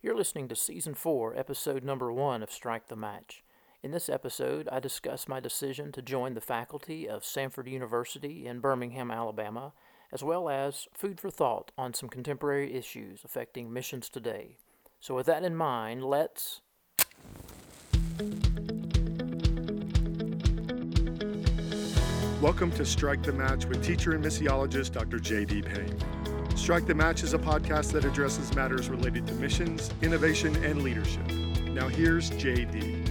You're listening to Season 4, Episode Number 1 of Strike the Match. In this episode, I discuss my decision to join the faculty of Samford University in Birmingham, Alabama, as well as food for thought on some contemporary issues affecting missions today. So, with that in mind, let's. Welcome to Strike the Match with teacher and missiologist Dr. J.D. Payne. Strike the Match is a podcast that addresses matters related to missions, innovation, and leadership. Now, here's J.D.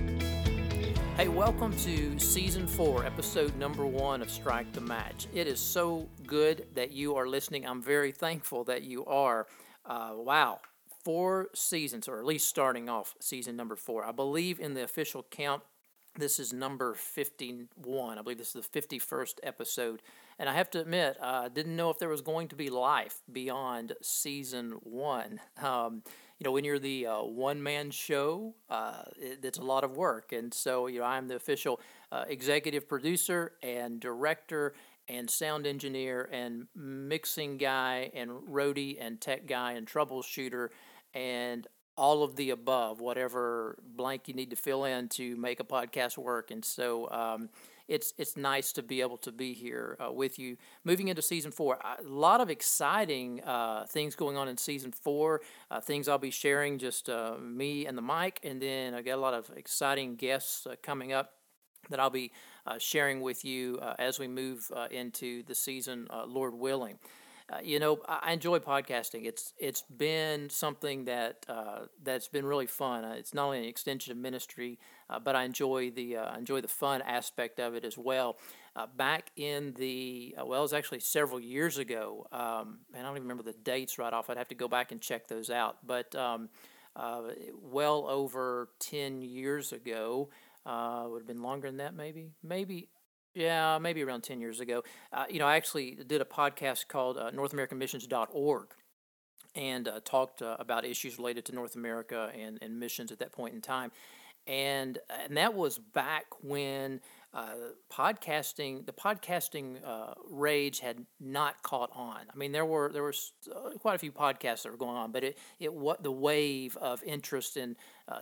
Hey, welcome to season four, episode number one of Strike the Match. It is so good that you are listening. I'm very thankful that you are. Uh, wow, four seasons, or at least starting off season number four. I believe in the official count, this is number 51. I believe this is the 51st episode. And I have to admit, I uh, didn't know if there was going to be life beyond season one. Um, you know, when you're the uh, one man show, uh, it, it's a lot of work. And so, you know, I'm the official uh, executive producer and director and sound engineer and mixing guy and roadie and tech guy and troubleshooter and all of the above, whatever blank you need to fill in to make a podcast work. And so um, it's it's nice to be able to be here uh, with you. Moving into season four, a lot of exciting uh, things going on in season four. Uh, things I'll be sharing, just uh, me and the mic, and then I got a lot of exciting guests uh, coming up that I'll be uh, sharing with you as we move into the season, Lord willing. Uh, you know, I enjoy podcasting. It's it's been something that uh, that's been really fun. Uh, it's not only an extension of ministry, uh, but I enjoy the uh, enjoy the fun aspect of it as well. back in the well, it was actually several years ago, um, and I don't even remember the dates right off. I'd have to go back and check those out. But um, well over ten years ago, would have been longer than that, maybe, maybe yeah, maybe around 10 years ago. Uh, you know, I actually did a podcast called uh, NorthAmericanMissions.org and uh, talked uh, about issues related to North America and, and missions at that point in time. And, and that was back when uh, podcasting, the podcasting uh, rage had not caught on. I mean, there were there were uh, quite a few podcasts that were going on, but it it what the wave of interest and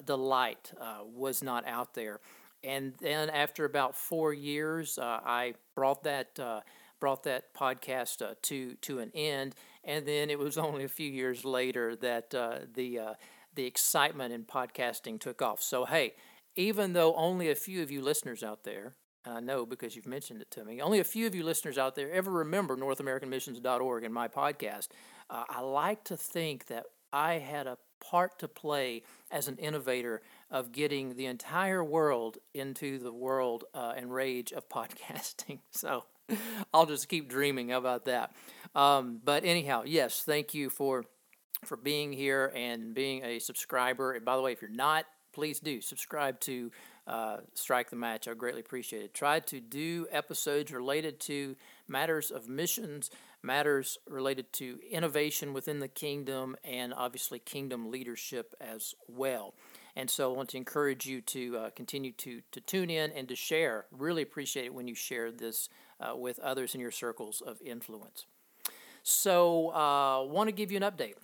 delight was not out there and then after about four years, uh, I brought that uh, brought that podcast uh, to to an end. And then it was only a few years later that uh, the uh, the excitement in podcasting took off. So hey, even though only a few of you listeners out there, and I know because you've mentioned it to me, only a few of you listeners out there ever remember NorthAmericanMissions.org and my podcast. Uh, I like to think that I had a part to play as an innovator of getting the entire world into the world uh, and rage of podcasting. So I'll just keep dreaming about that. Um, but anyhow, yes, thank you for for being here and being a subscriber. And by the way, if you're not, please do subscribe to uh, Strike the Match. I greatly appreciate it. Try to do episodes related to matters of missions, matters related to innovation within the kingdom, and obviously kingdom leadership as well. And so I want to encourage you to uh, continue to, to tune in and to share. Really appreciate it when you share this uh, with others in your circles of influence. So I uh, want to give you an update.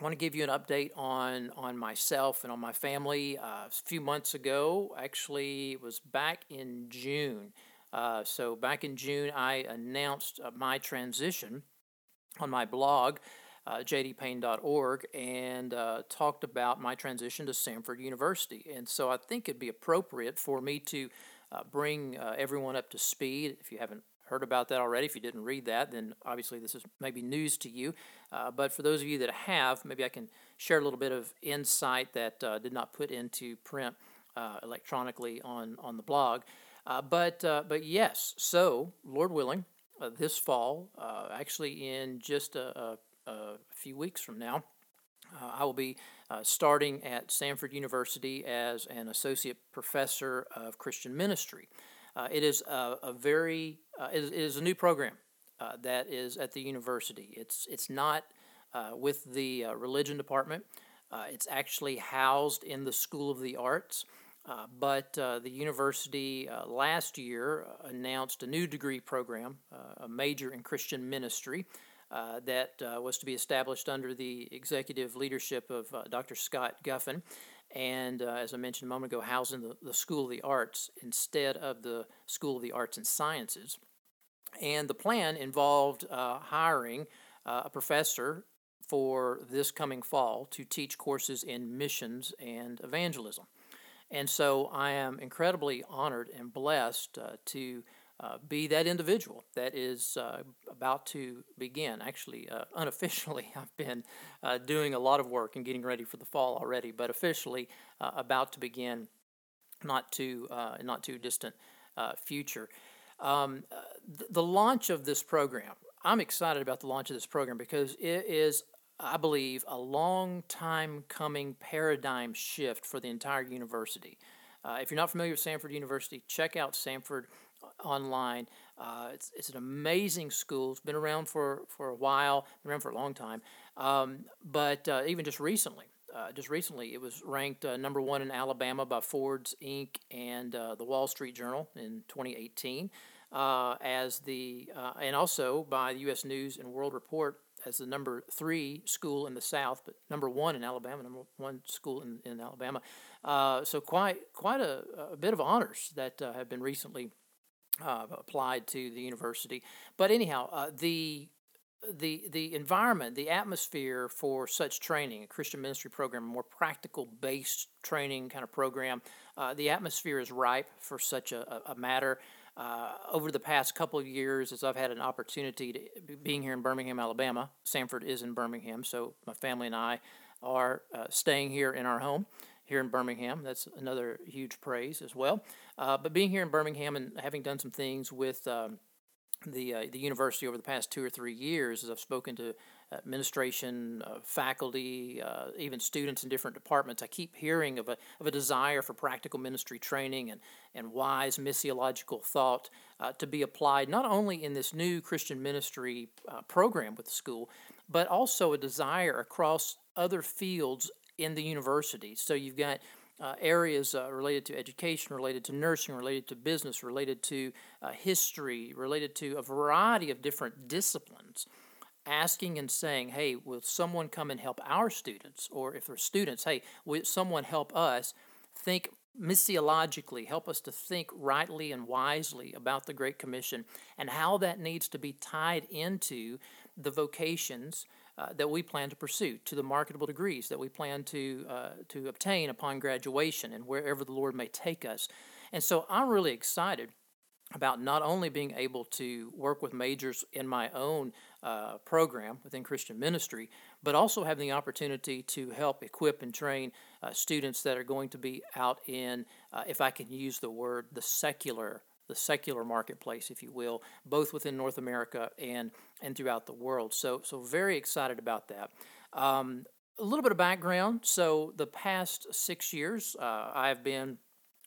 I want to give you an update on, on myself and on my family. Uh, a few months ago, actually, it was back in June. Uh, so back in June, I announced uh, my transition on my blog uh, jdpayne.org and uh, talked about my transition to Samford University. And so I think it'd be appropriate for me to uh, bring uh, everyone up to speed. If you haven't heard about that already, if you didn't read that, then obviously this is maybe news to you. But for those of you that have, maybe I can share a little bit of insight that did not put into print electronically on, on the blog. But, but yes, so Lord willing, this fall, actually in just a, a a few weeks from now. Uh, I will be uh, starting at Samford University as an associate professor of Christian ministry. Uh, it is a, a very uh, it is, it is, a new program uh, that is at the university. It's it's not uh, with the religion department. it's actually housed in the School of the Arts. But the university last year announced a new degree program, a major in Christian ministry, uh, that uh, was to be established under the executive leadership of uh, Dr. Scott Guffin. And uh, as I mentioned a moment ago, housing the, the School of the Arts instead of the School of the Arts and Sciences. And the plan involved uh, hiring a professor for this coming fall to teach courses in missions and evangelism. And so I am incredibly honored and blessed uh, to uh, be that individual that is uh, about to begin. Actually, uh, unofficially, I've been uh, doing a lot of work and getting ready for the fall already, but officially uh, about to begin, not too not too distant future. Um, th- the launch of this program, I'm excited about the launch of this program because it is I believe, a long time coming paradigm shift for the entire university. Uh, if you're not familiar with Samford University, check out Samford uh, online. Uh, it's, it's an amazing school. It's been around for, for a while, been around for a long time. Um, but uh, even just recently, uh, just recently, it was ranked uh, number one in Alabama by Forbes Inc. and the Wall Street Journal in 2018. as the and also by the U.S. News and World Report as the number three school in the South, but number one in Alabama, number one school in, in Alabama. Uh, so quite quite a, a, bit of honors that uh, have been recently uh, applied to the university. But anyhow, uh, the the the environment, the atmosphere for such training, a Christian ministry program, a more practical based training kind of program, uh, the atmosphere is ripe for such a, a matter. Uh, over the past couple of years, as I've had an opportunity to being here in Birmingham, Alabama, Samford is in Birmingham, so my family and I are uh, staying here in our home here in Birmingham. That's another huge praise as well. Uh, but being here in Birmingham and having done some things with um, the uh, the university over the past two or three years, as I've spoken to administration, uh, faculty, uh, even students in different departments, I keep hearing of a, of a desire for practical ministry training and, and wise missiological thought uh, to be applied not only in this new Christian ministry uh, program with the school, but also a desire across other fields in the university. So you've got uh, areas uh, related to education, related to nursing, related to business, related to history, related to a variety of different disciplines asking and saying, hey, will someone come and help our students? Or if they're students, hey, will someone help us think missiologically, help us to think rightly and wisely about the Great Commission and how that needs to be tied into the vocations uh, that we plan to pursue, to the marketable degrees that we plan to, uh, to obtain upon graduation and wherever the Lord may take us. And so I'm really excited about not only being able to work with majors in my own uh, program within Christian ministry, but also having the opportunity to help equip and train uh, students that are going to be out in, uh, if I can use the word, the secular the secular marketplace, if you will, both within North America and and throughout the world. So so very excited about that. Um, a little bit of background. So the past six years, uh, I've been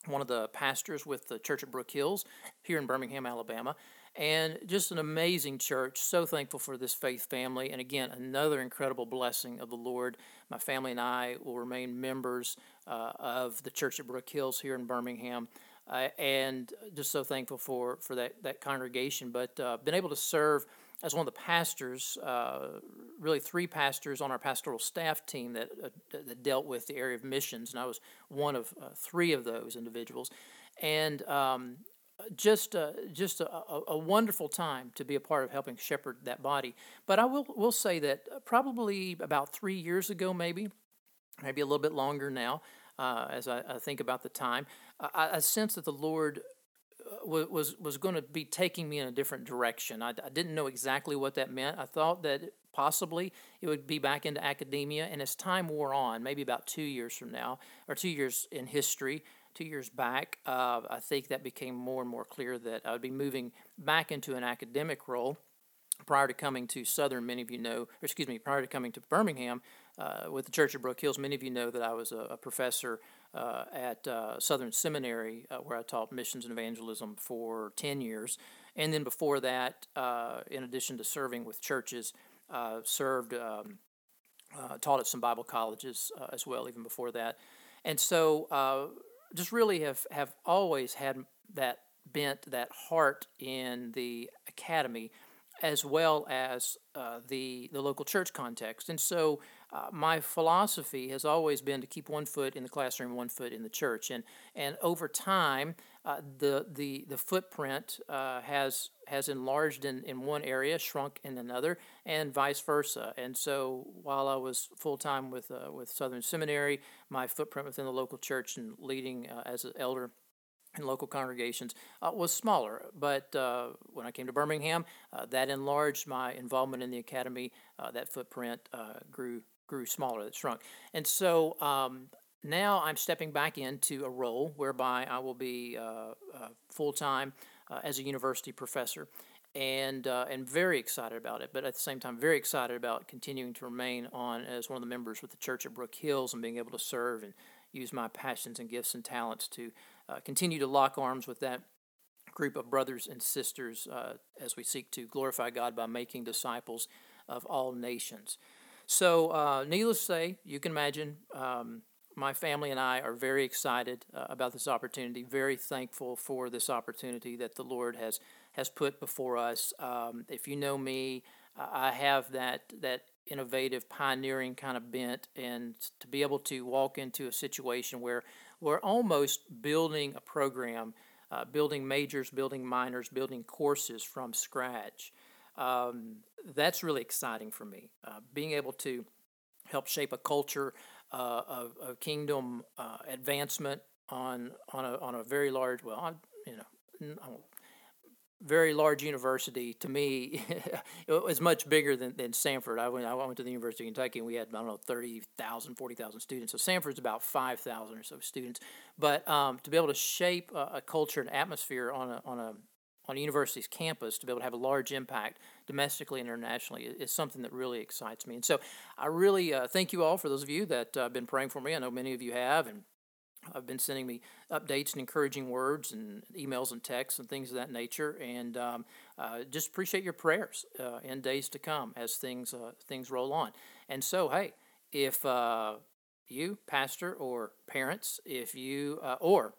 one of the pastors with the church at Brook Hills here in Birmingham, Alabama. And just an amazing church. So thankful for this faith family. And again, another incredible blessing of the Lord. My family and I will remain members uh, of the church at Brook Hills here in Birmingham. Uh, and just so thankful for, for that, that congregation. But uh, been able to serve as one of the pastors, uh, really three pastors on our pastoral staff team that, uh, that dealt with the area of missions, and I was one of uh, three of those individuals. And um, just uh, just a, a, wonderful time to be a part of helping shepherd that body. But I will will say that probably about three years ago, maybe, maybe a little bit longer now, uh, as I, I, think about the time, I, I sense that the Lord was was going to be taking me in a different direction. I, I, didn't know exactly what that meant. I thought that possibly it would be back into academia. And as time wore on, maybe about two years from now, or two years in history, two years back, uh, I think that became more and more clear that I would be moving back into an academic role. Prior to coming to Southern, many of you know, excuse me, prior to coming to Birmingham uh, with the Church of Brook Hills, many of you know that I was a, a professor uh, at uh, Southern Seminary, uh, where I taught missions and evangelism for 10 years. And then before that, uh, in addition to serving with churches, served, um, taught at some Bible colleges as well, even before that. And so just really have, have always had that bent, that heart in the academy as well as uh, the the local church context. And so, uh, my philosophy has always been to keep one foot in the classroom, one foot in the church. And and over time, uh, the the the footprint uh, has has enlarged in, in one area, shrunk in another, and vice versa. And so, while I was full time with uh, with Southern Seminary, my footprint within the local church and leading uh, as an elder in local congregations uh, was smaller. But uh, when I came to Birmingham, uh, that enlarged my involvement in the academy. Uh, that footprint uh, grew grew smaller. It shrunk, and so. Um, now I'm stepping back into a role whereby I will be uh, full time as a university professor, and uh, and very excited about it. But at the same time, very excited about continuing to remain on as one of the members with the Church at Brook Hills and being able to serve and use my passions and gifts and talents to uh, continue to lock arms with that group of brothers and sisters uh, as we seek to glorify God by making disciples of all nations. So, uh, needless to say, you can imagine um, my family and I are very excited uh, about this opportunity, very thankful for this opportunity that the Lord has has put before us. Um, if you know me, I have that that innovative, pioneering kind of bent, and to be able to walk into a situation where we're almost building a program, uh, building majors, building minors, building courses from scratch. Um, that's really exciting for me. Uh, being able to help shape a culture uh, of, of, kingdom uh, advancement on on a, on a very large, well, on, you know, very large university to me it was much bigger than, than Samford. I went I went to the University of Kentucky and we had I don't know 30,000 40,000 students. So Samford's about 5,000 or so students. But um, to be able to shape a, a, culture and atmosphere on a on a on a university's campus to be able to have a large impact domestically and internationally is something that really excites me. And so I really uh, thank you all for those of you that uh, have been praying for me. I know many of you have and have been sending me updates and encouraging words and emails and texts and things of that nature. And um, uh, just appreciate your prayers uh, in days to come as things uh, things roll on. And so, hey, if uh, you, pastor or parents, if you or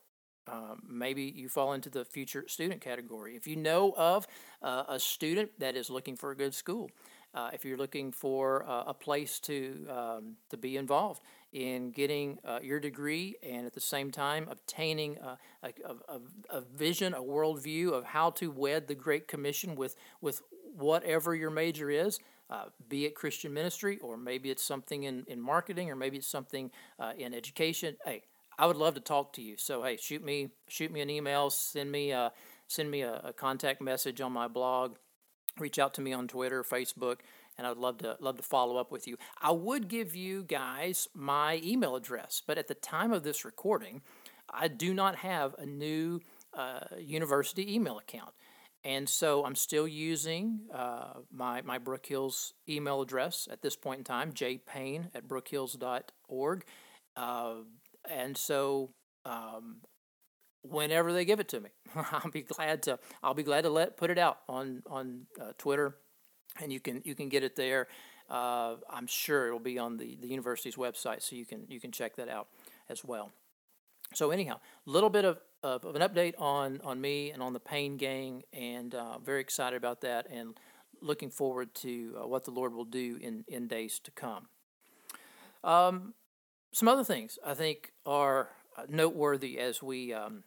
um, maybe you fall into the future student category. If you know of uh, a student that is looking for a good school, uh, if you're looking for uh, a place to um, to be involved in getting uh, your degree and at the same time obtaining a, a, a, a, vision, a worldview of how to wed the Great Commission with with whatever your major is. Uh, be it Christian ministry, or maybe it's something in, in marketing, or maybe it's something uh, in education. Hey, I would love to talk to you. So hey, shoot me shoot me an email, send me a, send me a, a contact message on my blog reach out to me on Twitter, Facebook, and I'd love to love to follow up with you. I would give you guys my email address, but at the time of this recording, I do not have a new uh, university email account. And so I'm still using uh, my, my Brook Hills email address at this point in time, jpayne at brookhills.org. Uh, and so um, whenever they give it to me. I'll be glad to I'll be glad to let put it out on on uh, Twitter, and you can you can get it there. Uh, I'm sure it'll be on the the university's website, so you can you can check that out as well. So anyhow, a little bit of, of, an update on on me and on the Payne Gang, and uh, very excited about that, and looking forward to uh, what the Lord will do in in days to come. Um, some other things I think are uh, noteworthy as we um,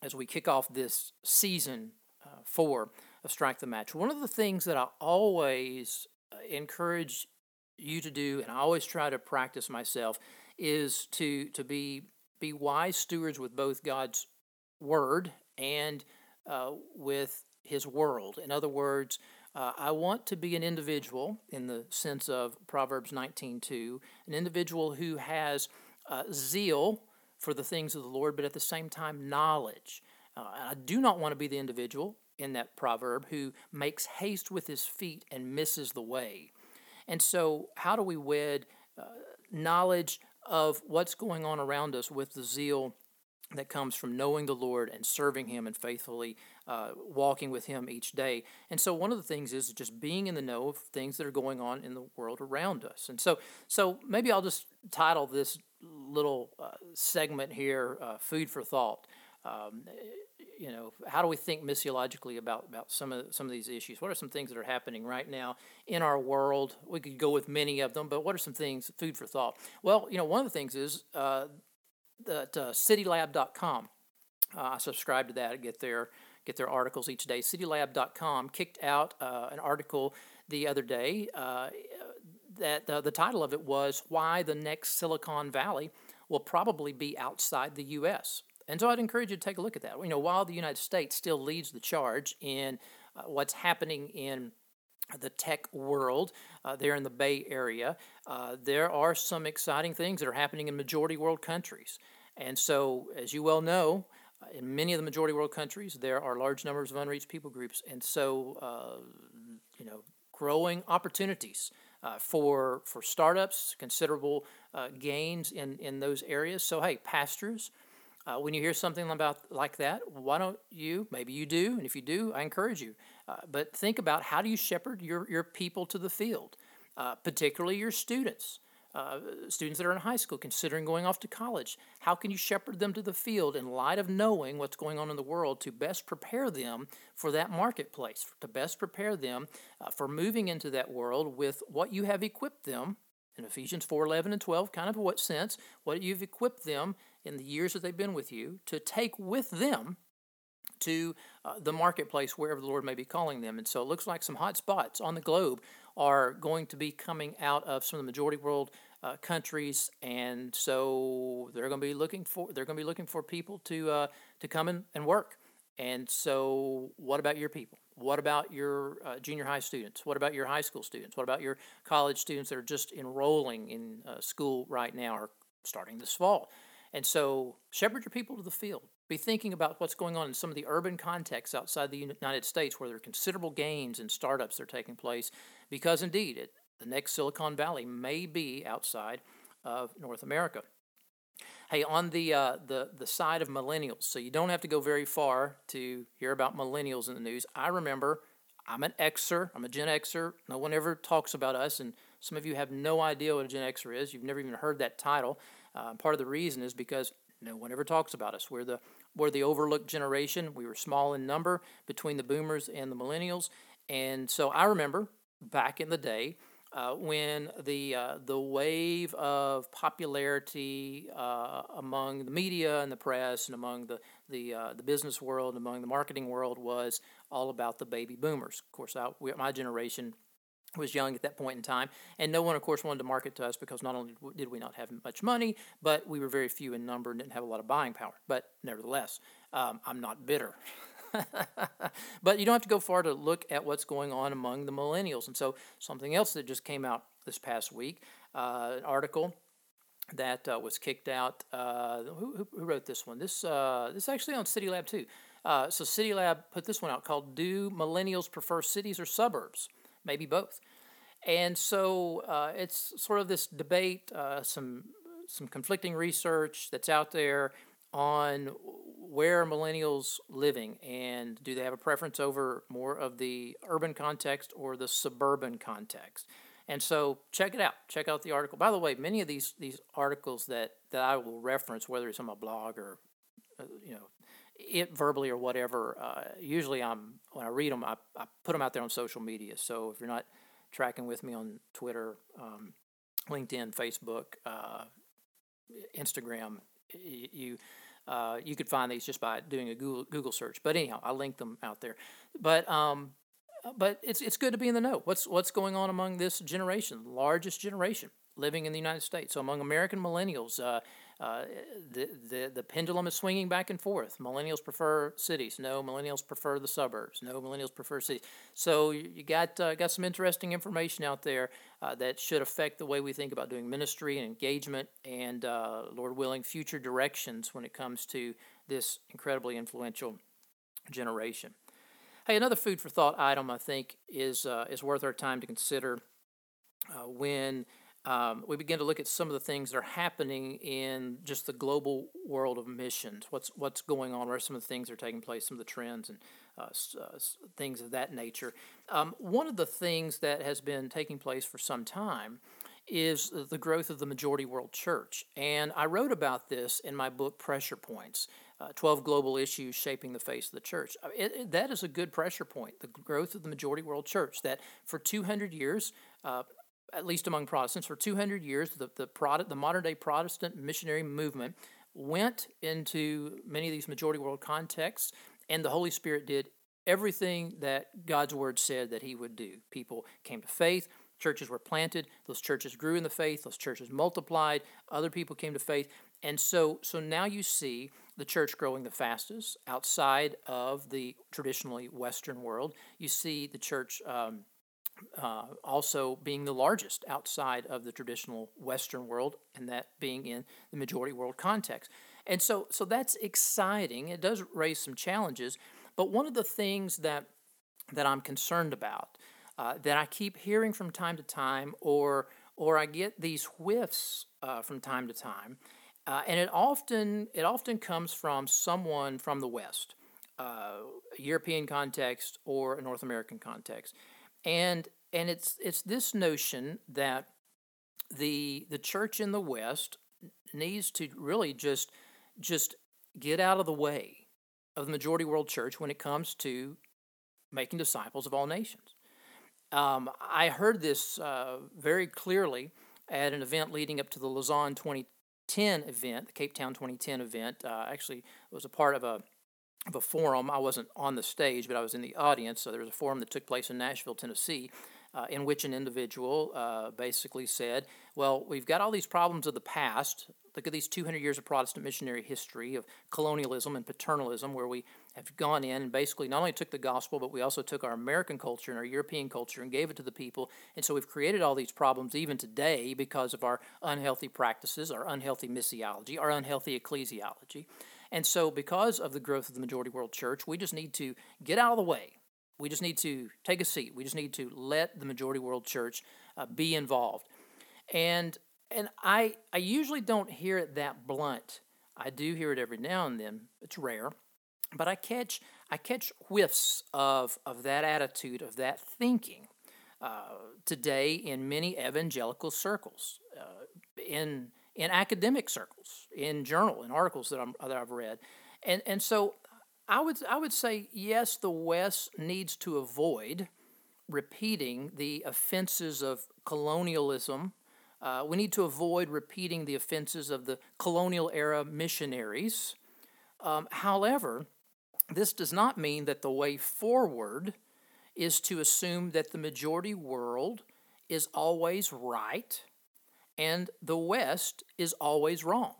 as we kick off this season uh, four of Strike the Match. One of the things that I always uh, encourage you to do, and I always try to practice myself, is to to be be wise stewards with both God's word and uh, with His world. In other words, uh, I want to be an individual in the sense of Proverbs 19:2, an individual who has uh, zeal for the things of the Lord, but at the same time, knowledge. Uh, I do not want to be the individual in that proverb who makes haste with his feet and misses the way. And so, how do we wed uh, knowledge of what's going on around us with the zeal that comes from knowing the Lord and serving Him and faithfully uh, walking with Him each day. And so, one of the things is just being in the know of things that are going on in the world around us. And so, so maybe I'll just title this little uh, segment here uh, "Food for Thought." Um, you know, how do we think missiologically about, about some of some of these issues? What are some things that are happening right now in our world? We could go with many of them, but what are some things, food for thought? Well, you know, one of the things is uh, that uh, CityLab.com. Uh, I subscribe to that. I get their get their articles each day. CityLab.com kicked out uh, an article the other day uh, that the title of it was "Why the Next Silicon Valley Will Probably Be Outside the U.S." And so I'd encourage you to take a look at that. You know, while the United States still leads the charge in uh, what's happening in the tech world uh, there in the Bay Area, uh, there are some exciting things that are happening in majority world countries. And so, as you well know, uh, in many of the majority world countries, there are large numbers of unreached people groups. And so, uh, you know, growing opportunities uh, for, for startups, considerable uh, gains in, in those areas. So, hey, pastors, uh, when you hear something about like that, why don't you? Maybe you do, and if you do, I encourage you. Uh, but think about how do you shepherd your, your people to the field, uh, particularly your students, uh, students that are in high school considering going off to college. How can you shepherd them to the field in light of knowing what's going on in the world to best prepare them for that marketplace, to best prepare them uh, for moving into that world with what you have equipped them in Ephesians 4 11 and 12, kind of what sense, what you've equipped them in the years that they've been with you to take with them to uh, the marketplace wherever the Lord may be calling them. And so it looks like some hot spots on the globe are going to be coming out of some of the majority world uh, countries, and so they're going to be looking for they're going to be looking for people to uh, to come in and work. And so, what about your people? What about your uh, junior high students? What about your high school students? What about your college students that are just enrolling in uh, school right now or starting this fall? And so, shepherd your people to the field. Be thinking about what's going on in some of the urban contexts outside the United States where there are considerable gains and startups that are taking place, because indeed, it, the next Silicon Valley may be outside of North America. Hey, on the, uh, the, the side of millennials, so you don't have to go very far to hear about millennials in the news. I remember I'm an Xer, I'm a Gen Xer. No one ever talks about us, and some of you have no idea what a Gen Xer is. You've never even heard that title. Uh, part of the reason is because no one ever talks about us. We're the we're the overlooked generation. We were small in number between the boomers and the millennials, and so I remember back in the day uh, when the uh, the wave of popularity uh, among the media and the press and among the the uh, the business world, and among the marketing world, was all about the baby boomers. Of course, I, we, my generation was young at that point in time, and no one, of course, wanted to market to us because not only did we not have much money, but we were very few in number and didn't have a lot of buying power. But nevertheless, um, I'm not bitter. but you don't have to go far to look at what's going on among the millennials. And so, something else that just came out this past week, uh, an article that uh, was kicked out. Uh, who, who, wrote this one? This uh, this is actually on City Lab too. Uh, so City Lab put this one out called "Do Millennials Prefer Cities or Suburbs?" Maybe both. And so uh, it's sort of this debate, uh, some some conflicting research that's out there on where millennials living and do they have a preference over more of the urban context or the suburban context? And so check it out. Check out the article. By the way many of these these articles that that i will reference whether it's on my blog or uh, you know it verbally or whatever. Uh, usually, I'm when I read them, I, I put them out there on social media. So if you're not tracking with me on Twitter, um, LinkedIn, Facebook, uh, Instagram, you uh, you could find these just by doing a Google Google search. But anyhow, I link them out there. But um, but it's it's good to be in the know. What's what's going on among this generation, largest generation living in the United States? So among American millennials. Uh, uh, the, the, the pendulum is swinging back and forth. Millennials prefer cities. No, millennials prefer the suburbs. No, millennials prefer cities. So you got uh, got some interesting information out there uh, that should affect the way we think about doing ministry and engagement, and uh, Lord willing, future directions when it comes to this incredibly influential generation. Hey, another food for thought item I think is uh, is worth our time to consider when um, we begin to look at some of the things that are happening in just the global world of missions. What's what's going on? Where some of the things are taking place? Some of the trends and uh, uh, things of that nature. Um, one of the things that has been taking place for some time is the growth of the majority world church. And I wrote about this in my book, Pressure Points uh, 12 Global Issues Shaping the Face of the Church. It, it, that is a good pressure point, the growth of the majority world church, that for 200 years, uh, at least among Protestants, for 200 years, the, the, product, the modern day Protestant missionary movement went into many of these majority world contexts, and the Holy Spirit did everything that God's word said that he would do. People came to faith, churches were planted, those churches grew in the faith, those churches multiplied, other people came to faith. And so so now you see the church growing the fastest outside of the traditionally Western world. You see the church um, uh, also being the largest outside of the traditional Western world, and that being in the majority world context. And so, so that's exciting. It does raise some challenges, but one of the things that that I'm concerned about, uh, that I keep hearing from time to time, or or I get these whiffs uh, from time to time, uh, and it often it often comes from someone from the West, uh, European context or a North American context, and and it's it's this notion that the the church in the West needs to really just just get out of the way of the majority world church when it comes to making disciples of all nations. Um, I heard this uh, very clearly at an event leading up to the Lausanne 2010 event, the Cape Town 2010 event. Uh, actually, it was a part of a of a forum. I wasn't on the stage, but I was in the audience. So there was a forum that took place in Nashville, Tennessee, uh, in which an individual uh, basically said, Well, we've got all these problems of the past Look at these 200 years of Protestant missionary history of colonialism and paternalism, where we have gone in and basically not only took the gospel, but we also took our American culture and our European culture and gave it to the people. And so we've created all these problems even today because of our unhealthy practices, our unhealthy missiology, our unhealthy ecclesiology. And so, because of the growth of the majority world church, we just need to get out of the way. We just need to take a seat. We just need to let the majority world church uh, be involved. And and I I usually don't hear it that blunt. I do hear it every now and then. It's rare, but I catch I catch whiffs of of that attitude of that thinking uh, today in many evangelical circles, uh, in in academic circles, in journal, in articles that I'm that I've read, and and so I would I would say yes, the West needs to avoid repeating the offenses of colonialism uh, we need to avoid repeating the offenses of the colonial era missionaries. Um, however, this does not mean that the way forward is to assume that the majority world is always right and the West is always wrong.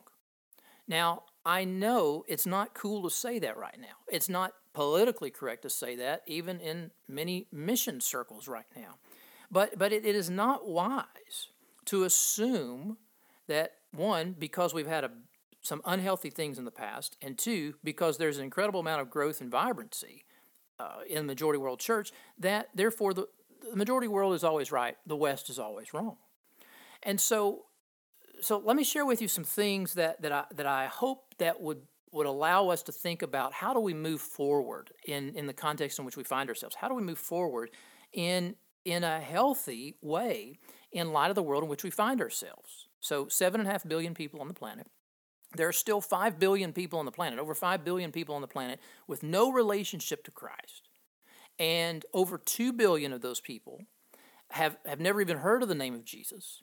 Now, I know it's not cool to say that right now. It's not politically correct to say that, even in many mission circles right now. But, but it, it is not wise to assume that one, because we've had a, some unhealthy things in the past, and two, because there's an incredible amount of growth and vibrancy uh, in the majority world church, that therefore the, the majority world is always right, the West is always wrong. And so, so let me share with you some things that, that, I, that I hope that would, would allow us to think about how do we move forward in, in the context in which we find ourselves? How do we move forward in, in a healthy way in light of the world in which we find ourselves. So, seven and a half billion people on the planet. There are still 5 billion people on the planet, over 5 billion people on the planet with no relationship to Christ. And over 2 billion of those people have, have never even heard of the name of Jesus.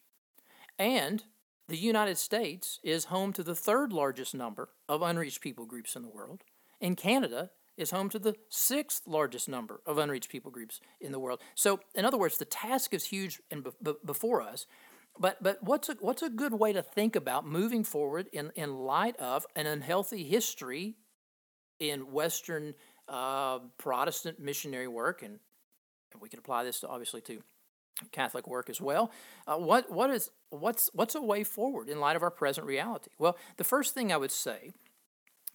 And the United States is home to the third largest number of unreached people groups in the world. And Canada is home to the sixth largest number of unreached people groups in the world. So, in other words, the task is huge and be- be- before us. But but what's a, what's a good way to think about moving forward in, in light of an unhealthy history in Western uh, Protestant missionary work, and, and we can apply this to, obviously to Catholic work as well. Uh, what what is what's what's a way forward in light of our present reality? Well, the first thing I would say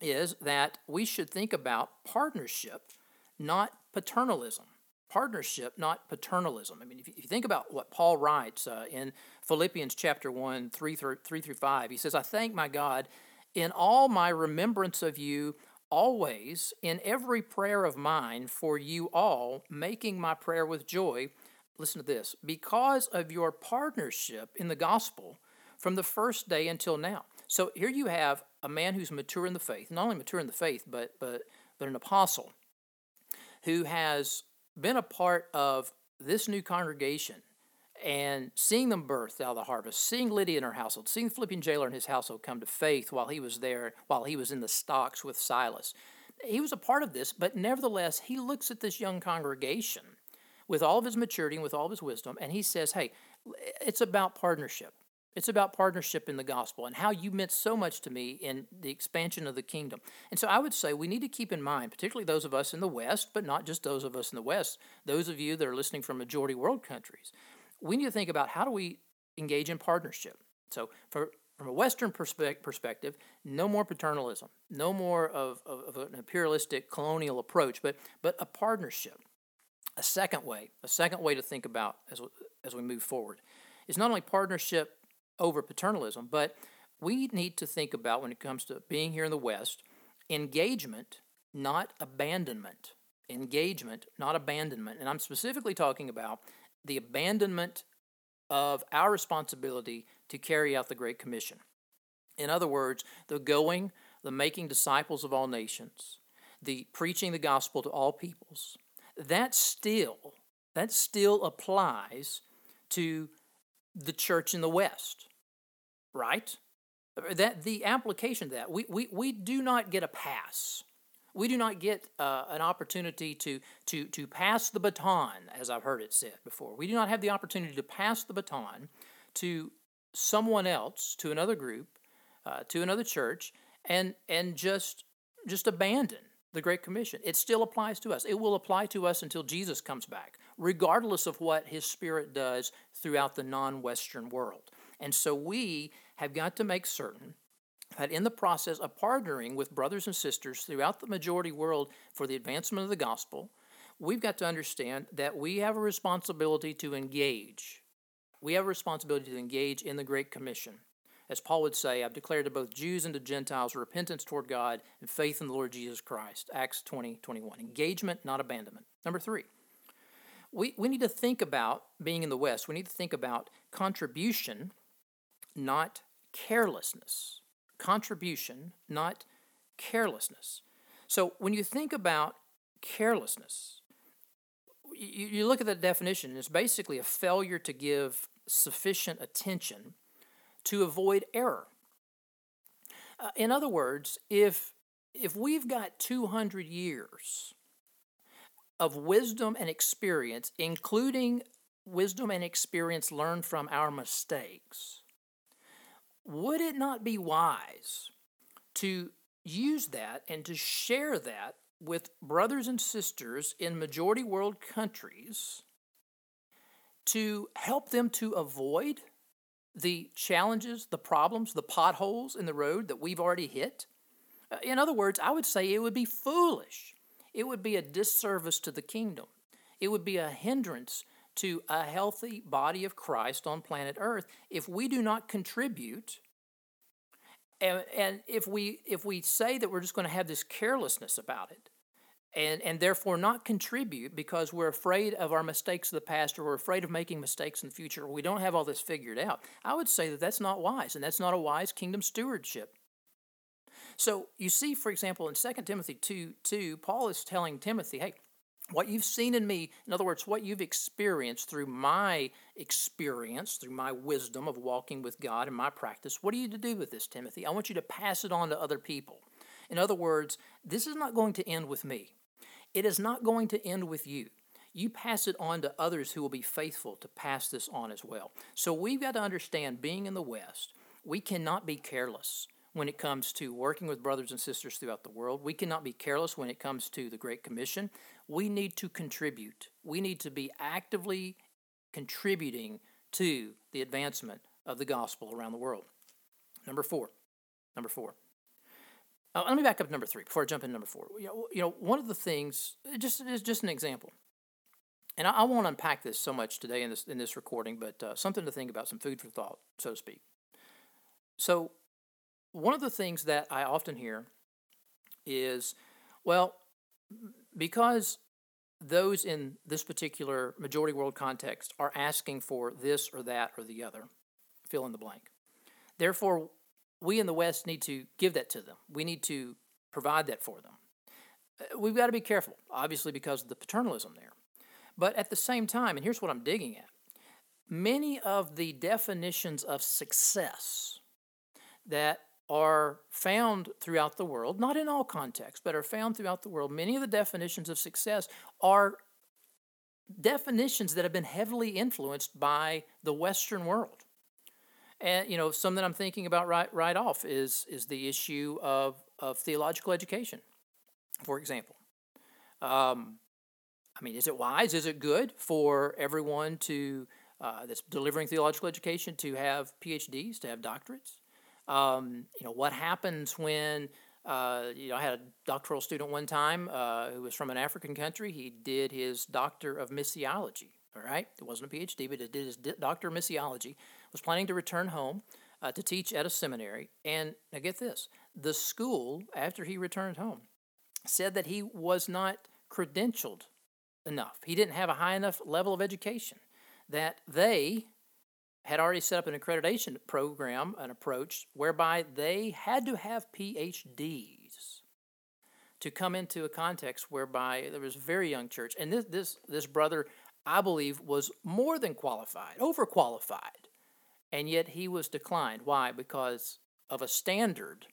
is that we should think about partnership, not paternalism. Partnership, not paternalism. I mean, if you think about what Paul writes uh, in Philippians chapter 1, 3 through, 3 through 5, he says, I thank my God in all my remembrance of you, always in every prayer of mine for you all, making my prayer with joy listen to this, because of your partnership in the gospel from the first day until now. So here you have a man who's mature in the faith, not only mature in the faith, but but but an apostle who has been a part of this new congregation and seeing them birthed out of the harvest, seeing Lydia in her household, seeing the Philippian jailer in his household come to faith while he was there, while he was in the stocks with Silas. He was a part of this, but nevertheless, he looks at this young congregation with all of his maturity and with all of his wisdom, and he says, Hey, it's about partnership. It's about partnership in the gospel and how you meant so much to me in the expansion of the kingdom. And so I would say we need to keep in mind, particularly those of us in the West, but not just those of us in the West, those of you that are listening from majority world countries, we need to think about how do we engage in partnership. So for from a Western perspective, perspective, no more paternalism, no more of, of, of, an imperialistic colonial approach, but, but a partnership. A second way, a second way to think about as, as we move forward is not only partnership over paternalism, but we need to think about when it comes to being here in the West, engagement, not abandonment. Engagement, not abandonment. And I'm specifically talking about the abandonment of our responsibility to carry out the Great Commission. In other words, the going, the making disciples of all nations, the preaching the gospel to all peoples, that still that still applies to the church in the West, right? That the application of that we, we, we do not get a pass. We do not get uh, an opportunity to, to, to pass the baton, as I've heard it said before. We do not have the opportunity to pass the baton to someone else, to another group, uh, to another church, and, and just, just abandon the Great Commission. It still applies to us. It will apply to us until Jesus comes back, regardless of what His Spirit does throughout the non Western world. And so we have got to make certain that in the process of partnering with brothers and sisters throughout the majority world for the advancement of the gospel, we've got to understand that we have a responsibility to engage. We have a responsibility to engage in the Great Commission. As Paul would say, I've declared to both Jews and to Gentiles repentance toward God and faith in the Lord Jesus Christ. Acts 20, 21. Engagement, not abandonment. Number three, we, we need to think about being in the West. We need to think about contribution, not carelessness. Contribution, not carelessness. So when you think about carelessness, you, you look at the definition, it's basically a failure to give sufficient attention to avoid error. Uh, in other words, if if we've got 200 years of wisdom and experience, including wisdom and experience learned from our mistakes, would it not be wise to use that and to share that with brothers and sisters in majority world countries to help them to avoid the challenges, the problems, the potholes in the road that we've already hit? Uh, in other words, I would say it would be foolish. It would be a disservice to the kingdom. It would be a hindrance to a healthy body of Christ on planet Earth if we do not contribute and, and if we if we say that we're just going to have this carelessness about it and and therefore not contribute because we're afraid of our mistakes of the past or we're afraid of making mistakes in the future or we don't have all this figured out i would say that that's not wise and that's not a wise kingdom stewardship so you see for example in 2 timothy 2 2 paul is telling timothy hey what you've seen in me, in other words, what you've experienced through my experience, through my wisdom of walking with God and my practice, what are you to do with this, Timothy? I want you to pass it on to other people. In other words, this is not going to end with me, it is not going to end with you. You pass it on to others who will be faithful to pass this on as well. So we've got to understand being in the West, we cannot be careless when it comes to working with brothers and sisters throughout the world. We cannot be careless when it comes to the Great Commission. We need to contribute. We need to be actively contributing to the advancement of the gospel around the world. Number four. Number four. Uh, let me back up number three before I jump into number four. You know, you know one of the things, just is just an example, and I, I, won't unpack this so much today in this in this recording, but uh, something to think about, some food for thought, so to speak. So, one of the things that I often hear is, well, because those in this particular majority world context are asking for this or that or the other. Fill in the blank. Therefore, we in the West need to give that to them. We need to provide that for them. Uh, we've got to be careful, obviously, because of the paternalism there. But at the same time, and here's what I'm digging at many of the definitions of success that are found throughout the world, not in all contexts, but are found throughout the world, many of the definitions of success are definitions that have been heavily influenced by the Western world. And you know, some that I'm thinking about right right off is is the issue of of theological education, for example. Um, I mean, is it wise? Is it good for everyone to uh, that's delivering theological education to have PhDs, to have doctorates? Um, you know, what happens when uh, you know, I had a doctoral student one time uh, who was from an African country. He did his doctor of missiology. All right, it wasn't a PhD, but he did his doctor of missiology was planning to return home uh, to teach at a seminary. And now get this the school, after he returned home, said that he was not credentialed enough. He didn't have a high enough level of education, that they had already set up an accreditation program, an approach whereby they had to have PhDs to come into a context whereby there was a very young church. And this, this, this brother, I believe, was more than qualified, overqualified and yet he was declined. Why? Because of a standard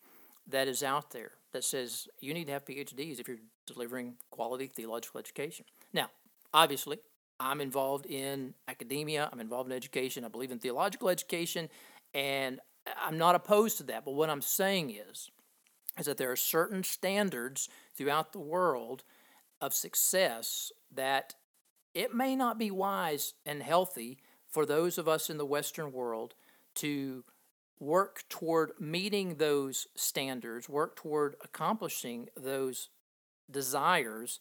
that is out there that says you need to have PhDs if you're delivering quality theological education. Now, obviously, I'm involved in academia, I'm involved in education, I believe in theological education, and I'm not opposed to that. But what I'm saying is, is that there are certain standards throughout the world of success that it may not be wise and healthy for those of us in the Western world to work toward meeting those standards, work toward accomplishing those desires,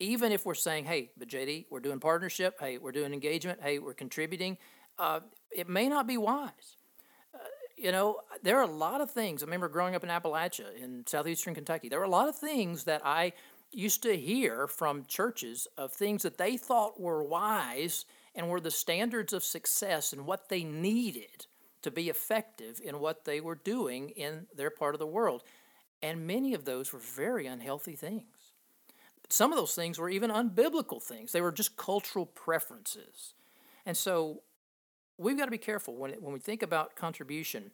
even if we're saying, hey, but JD, we're doing partnership, hey, we're doing engagement, hey, we're contributing, uh, it may not be wise. Uh, you know, there are a lot of things. I remember growing up in Appalachia in southeastern Kentucky, there were a lot of things that I used to hear from churches of things that they thought were wise and were the standards of success and what they needed to be effective in what they were doing in their part of the world. And many of those were very unhealthy things. Some of those things were even unbiblical things, they were just cultural preferences. And so we've got to be careful when, when we think about contribution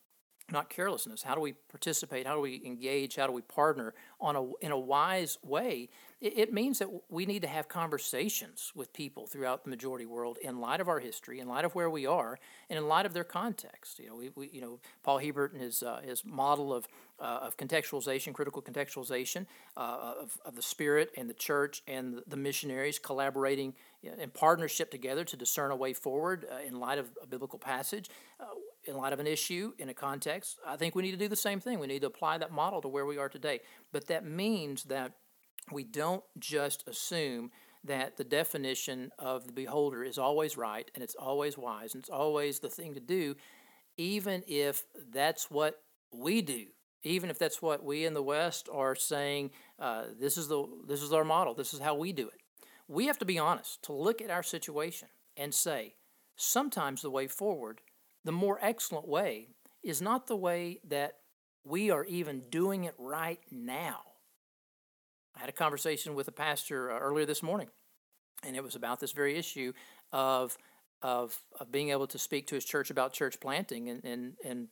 not carelessness. How do we participate? How do we engage? How do we partner on a, in a wise way? It, it, means that we need to have conversations with people throughout the majority world in light of our history, in light of where we are, and in light of their context. You know, we, we you know Paul Hiebert and his uh, his model of uh, of contextualization, critical contextualization uh, of, of the Spirit and the church and the missionaries collaborating in partnership together to discern a way forward uh, in light of a biblical passage. In light of an issue in a context, I think we need to do the same thing. We need to apply that model to where we are today. But that means that we don't just assume that the definition of the beholder is always right and it's always wise and it's always the thing to do, even if that's what we do. Even if that's what we in the West are saying, uh, this is the this is our model. This is how we do it. We have to be honest to look at our situation and say, sometimes the way forward the more excellent way is not the way that we are even doing it right now. I had a conversation with a pastor uh, earlier this morning, and it was about this very issue of, of, of being able to speak to his church about church planting and, and, and,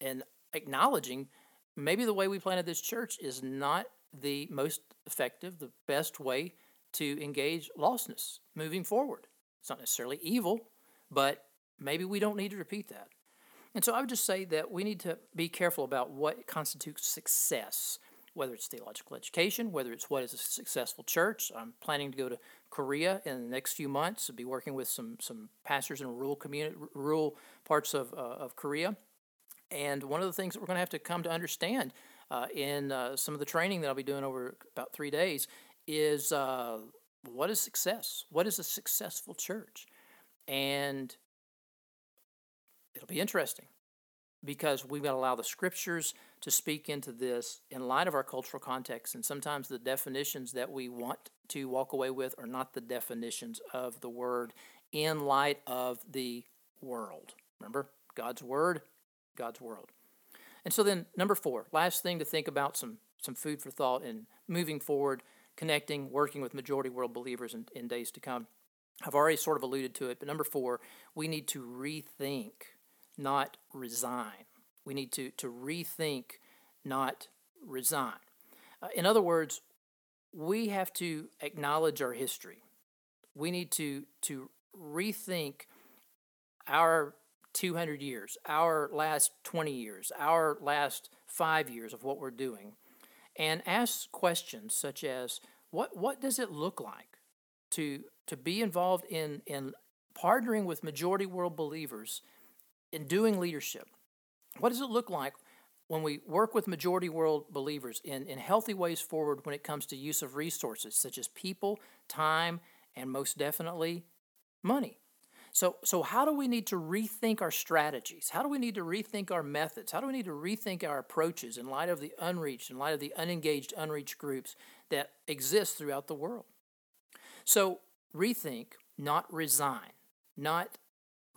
and acknowledging maybe the way we planted this church is not the most effective, the best way to engage lostness moving forward. It's not necessarily evil, but maybe we don't need to repeat that. And so I would just say that we need to be careful about what constitutes success, whether it's theological education, whether it's what is a successful church. I'm planning to go to Korea in the next few months to be working with some, some pastors in rural community, rural parts of, uh, of Korea. And one of the things that we're going to have to come to understand uh, in uh, some of the training that I'll be doing over about three days is uh, what is success? What is a successful church? And it'll be interesting because we've got to allow the scriptures to speak into this in light of our cultural context and sometimes the definitions that we want to walk away with are not the definitions of the word in light of the world. Remember, God's word, God's world. And so then, number four, last thing to think about some, some food for thought and moving forward, connecting, working with majority world believers in, in days to come. I've already sort of alluded to it, but number four, we need to rethink, not resign. We need to, to rethink, not resign. Uh, in other words, we have to acknowledge our history. We need to, to rethink our 200 years, our last 20 years, our last five years of what we're doing, and ask questions such as what, what does it look like to, to be involved in, in partnering with majority world believers in doing leadership? What does it look like when we work with majority world believers in, in healthy ways forward when it comes to use of resources such as people, time, and most definitely money? So, so how do we need to rethink our strategies? How do we need to rethink our methods? How do we need to rethink our approaches in light of the unreached, in light of the unengaged, unreached groups that exist throughout the world? So, rethink, not resign, not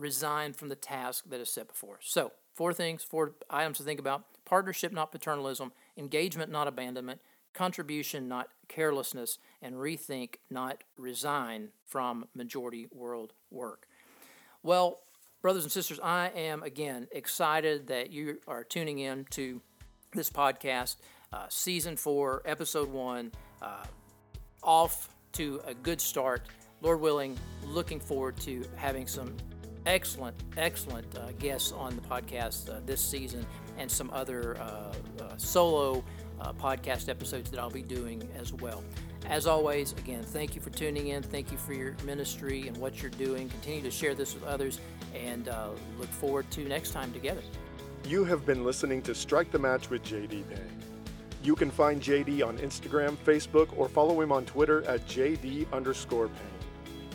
resign from the task that is set before us. So, four things, four items to think about partnership, not paternalism, engagement, not abandonment, contribution, not carelessness, and rethink, not resign from majority world work. Well, brothers and sisters, I am again excited that you are tuning in to this podcast, uh, season four, episode one, uh, off to a good start. Lord willing, looking forward to having some excellent, excellent uh, guests on the podcast uh, this season and some other uh, uh, solo podcast episodes that I'll be doing as well. As always, again, thank you for tuning in. Thank you for your ministry and what you're doing. Continue to share this with others and uh, look forward to next time together. You have been listening to Strike the Match with JD Payne. You can find JD on Instagram, Facebook, or follow him on Twitter at JD underscore Payne.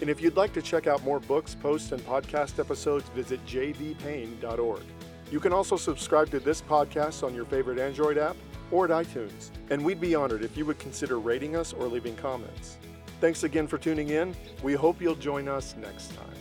And if you'd like to check out more books, posts, and podcast episodes, visit jdpayne.org. You can also subscribe to this podcast on your favorite Android app or at iTunes. And we'd be honored if you would consider rating us or leaving comments. Thanks again for tuning in. We hope you'll join us next time.